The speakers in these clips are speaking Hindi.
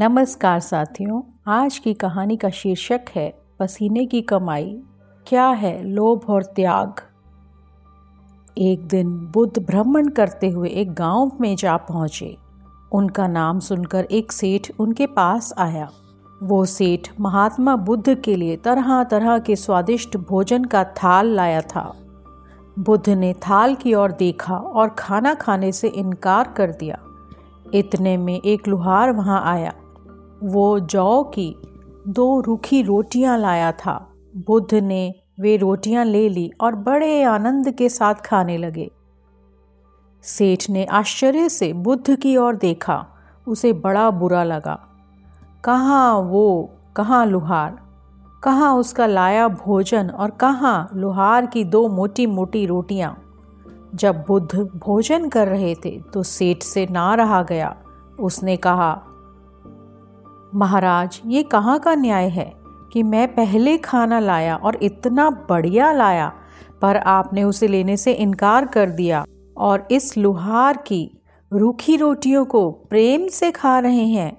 नमस्कार साथियों, आज की कहानी का शीर्षक है, पसीने की कमाई। क्या है लोभ और त्याग? एक दिन बुद्ध भ्रमण करते हुए एक गाँव में जा पहुँचे। उनका नाम सुनकर एक सेठ उनके पास आया। वो सेठ महात्मा बुद्ध के लिए तरह तरह के स्वादिष्ट भोजन का थाल लाया था। बुद्ध ने थाल की ओर देखा और खाना खाने से इनकार कर दिया। इतने में एक लुहार वहाँ आया। वो जौ की दो रूखी रोटियाँ लाया था। बुद्ध ने वे रोटियाँ ले ली और बड़े आनंद के साथ खाने लगे। सेठ ने आश्चर्य से बुद्ध की ओर देखा। उसे बड़ा बुरा लगा। कहाँ वो, कहाँ लुहार? कहाँ उसका लाया भोजन और कहाँ लुहार की दो मोटी मोटी रोटियाँ? जब बुद्ध भोजन कर रहे थे तो सेठ से ना रहा गया। उसने कहा महाराज, ये कहाँ का न्याय है कि मैं पहले खाना लाया और इतना बढ़िया लाया, पर आपने उसे लेने से इनकार कर दिया और इस लुहार की रूखी रोटियों को प्रेम से खा रहे हैं।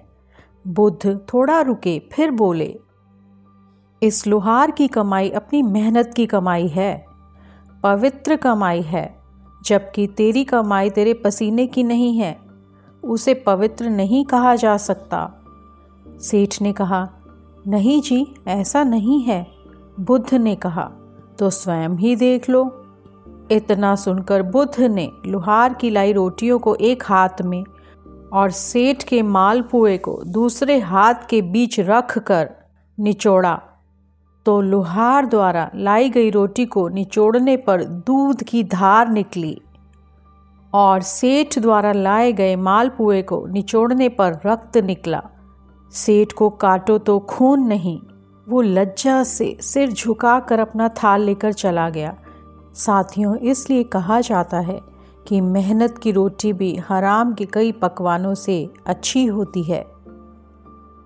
बुद्ध थोड़ा रुके, फिर बोले, इस लुहार की कमाई अपनी मेहनत की कमाई है, पवित्र कमाई है, जबकि तेरी कमाई तेरे पसीने की नहीं है, उसे पवित्र नहीं कहा जा सकता। सेठ ने कहा, नहीं जी, ऐसा नहीं है, बुद्ध ने कहा तो स्वयं ही देख लो। इतना सुनकर बुद्ध ने लुहार की लाई रोटियों को एक हाथ में और सेठ के मालपुए को दूसरे हाथ के बीच रख कर निचोड़ा। तो लुहार द्वारा लाई गई रोटी को निचोड़ने पर दूध की धार निकली और सेठ द्वारा लाए गए मालपुए को निचोड़ने पर रक्त निकला। सेठ को काटो तो खून नहीं। वो लज्जा से सिर झुकाकर अपना थाल लेकर चला गया। साथियों, इसलिए कहा जाता है कि मेहनत की रोटी भी हराम के कई पकवानों से अच्छी होती है।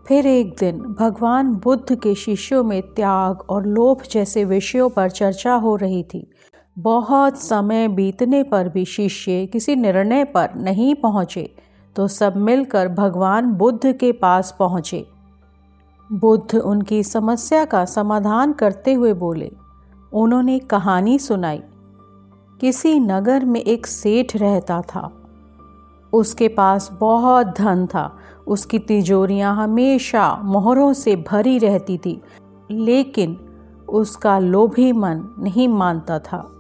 फिर एक दिन भगवान बुद्ध के शिष्यों में त्याग और लोभ जैसे विषयों पर चर्चा हो रही थी। बहुत समय बीतने पर भी शिष्य किसी निर्णय पर नहीं पहुँचे। तो सब मिलकर भगवान बुद्ध के पास पहुँचे। बुद्ध उनकी समस्या का समाधान करते हुए बोले, उन्होंने कहानी सुनाई। किसी नगर में एक सेठ रहता था। उसके पास बहुत धन था। उसकी तिजोरियाँ हमेशा मोहरों से भरी रहती थी, लेकिन उसका लोभी मन नहीं मानता था।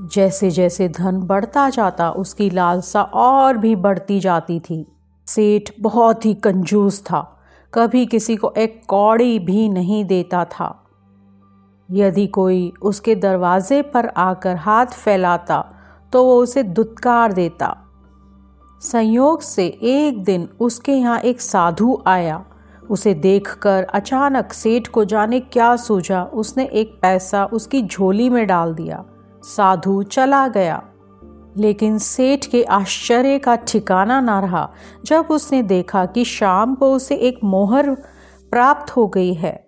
जैसे जैसे धन बढ़ता जाता, उसकी लालसा और भी बढ़ती जाती थी। सेठ बहुत ही कंजूस था, कभी किसी को एक कौड़ी भी नहीं देता था। यदि कोई उसके दरवाजे पर आकर हाथ फैलाता तो वो उसे दुत्कार देता। संयोग से एक दिन उसके यहाँ एक साधु आया। उसे देखकर अचानक सेठ को जाने क्या सूझा, उसने एक पैसा उसकी झोली में डाल दिया। साधु चला गया। लेकिन सेठ के आश्चर्य का ठिकाना ना रहा जब उसने देखा कि शाम को उसे एक मोहर प्राप्त हो गई है।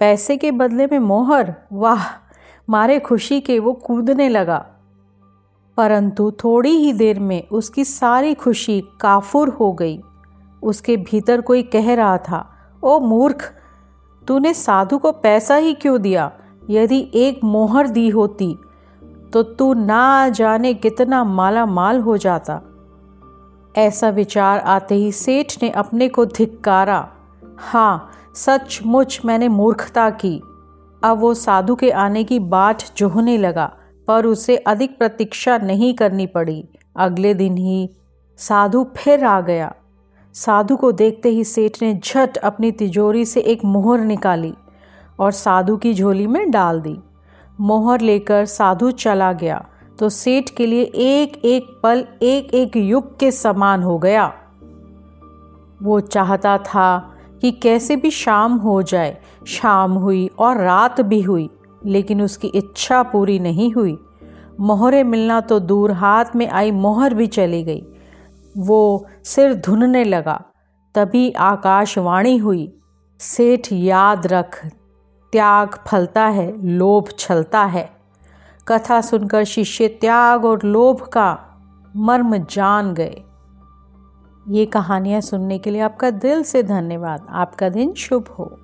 पैसे के बदले में मोहर? वाह, मारे खुशी के वो कूदने लगा। परंतु थोड़ी ही देर में उसकी सारी खुशी काफुर हो गई। उसके भीतर कोई कह रहा था, ओ मूर्ख, तूने साधु को पैसा ही क्यों दिया? यदि एक मोहर दी होती तो तू ना जाने कितना माला माल हो जाता। ऐसा विचार आते ही सेठ ने अपने को धिक्कारा। हाँ सचमुच मैंने मूर्खता की। अब वो साधु के आने की बाट जोहने लगा, पर उसे अधिक प्रतीक्षा नहीं करनी पड़ी। अगले दिन ही साधु फिर आ गया। साधु को देखते ही सेठ ने झट अपनी तिजोरी से एक मोहर निकाली और साधु की झोली में डाल दी। मोहर लेकर साधु चला गया तो सेठ के लिए एक एक पल, एक एक युग के समान हो गया। वो चाहता था कि कैसे भी शाम हो जाए, शाम हुई और रात भी हुई, लेकिन उसकी इच्छा पूरी नहीं हुई। मोहरें मिलना तो दूर हाथ में आई, मोहर भी चली गई। वो सिर धुनने लगा, तभी आकाशवाणी हुई, सेठ याद रख त्याग फलता है, लोभ छलता है। कथा सुनकर शिष्य त्याग और लोभ का मर्म जान गए। ये कहानियाँ सुनने के लिए आपका दिल से धन्यवाद। आपका दिन शुभ हो।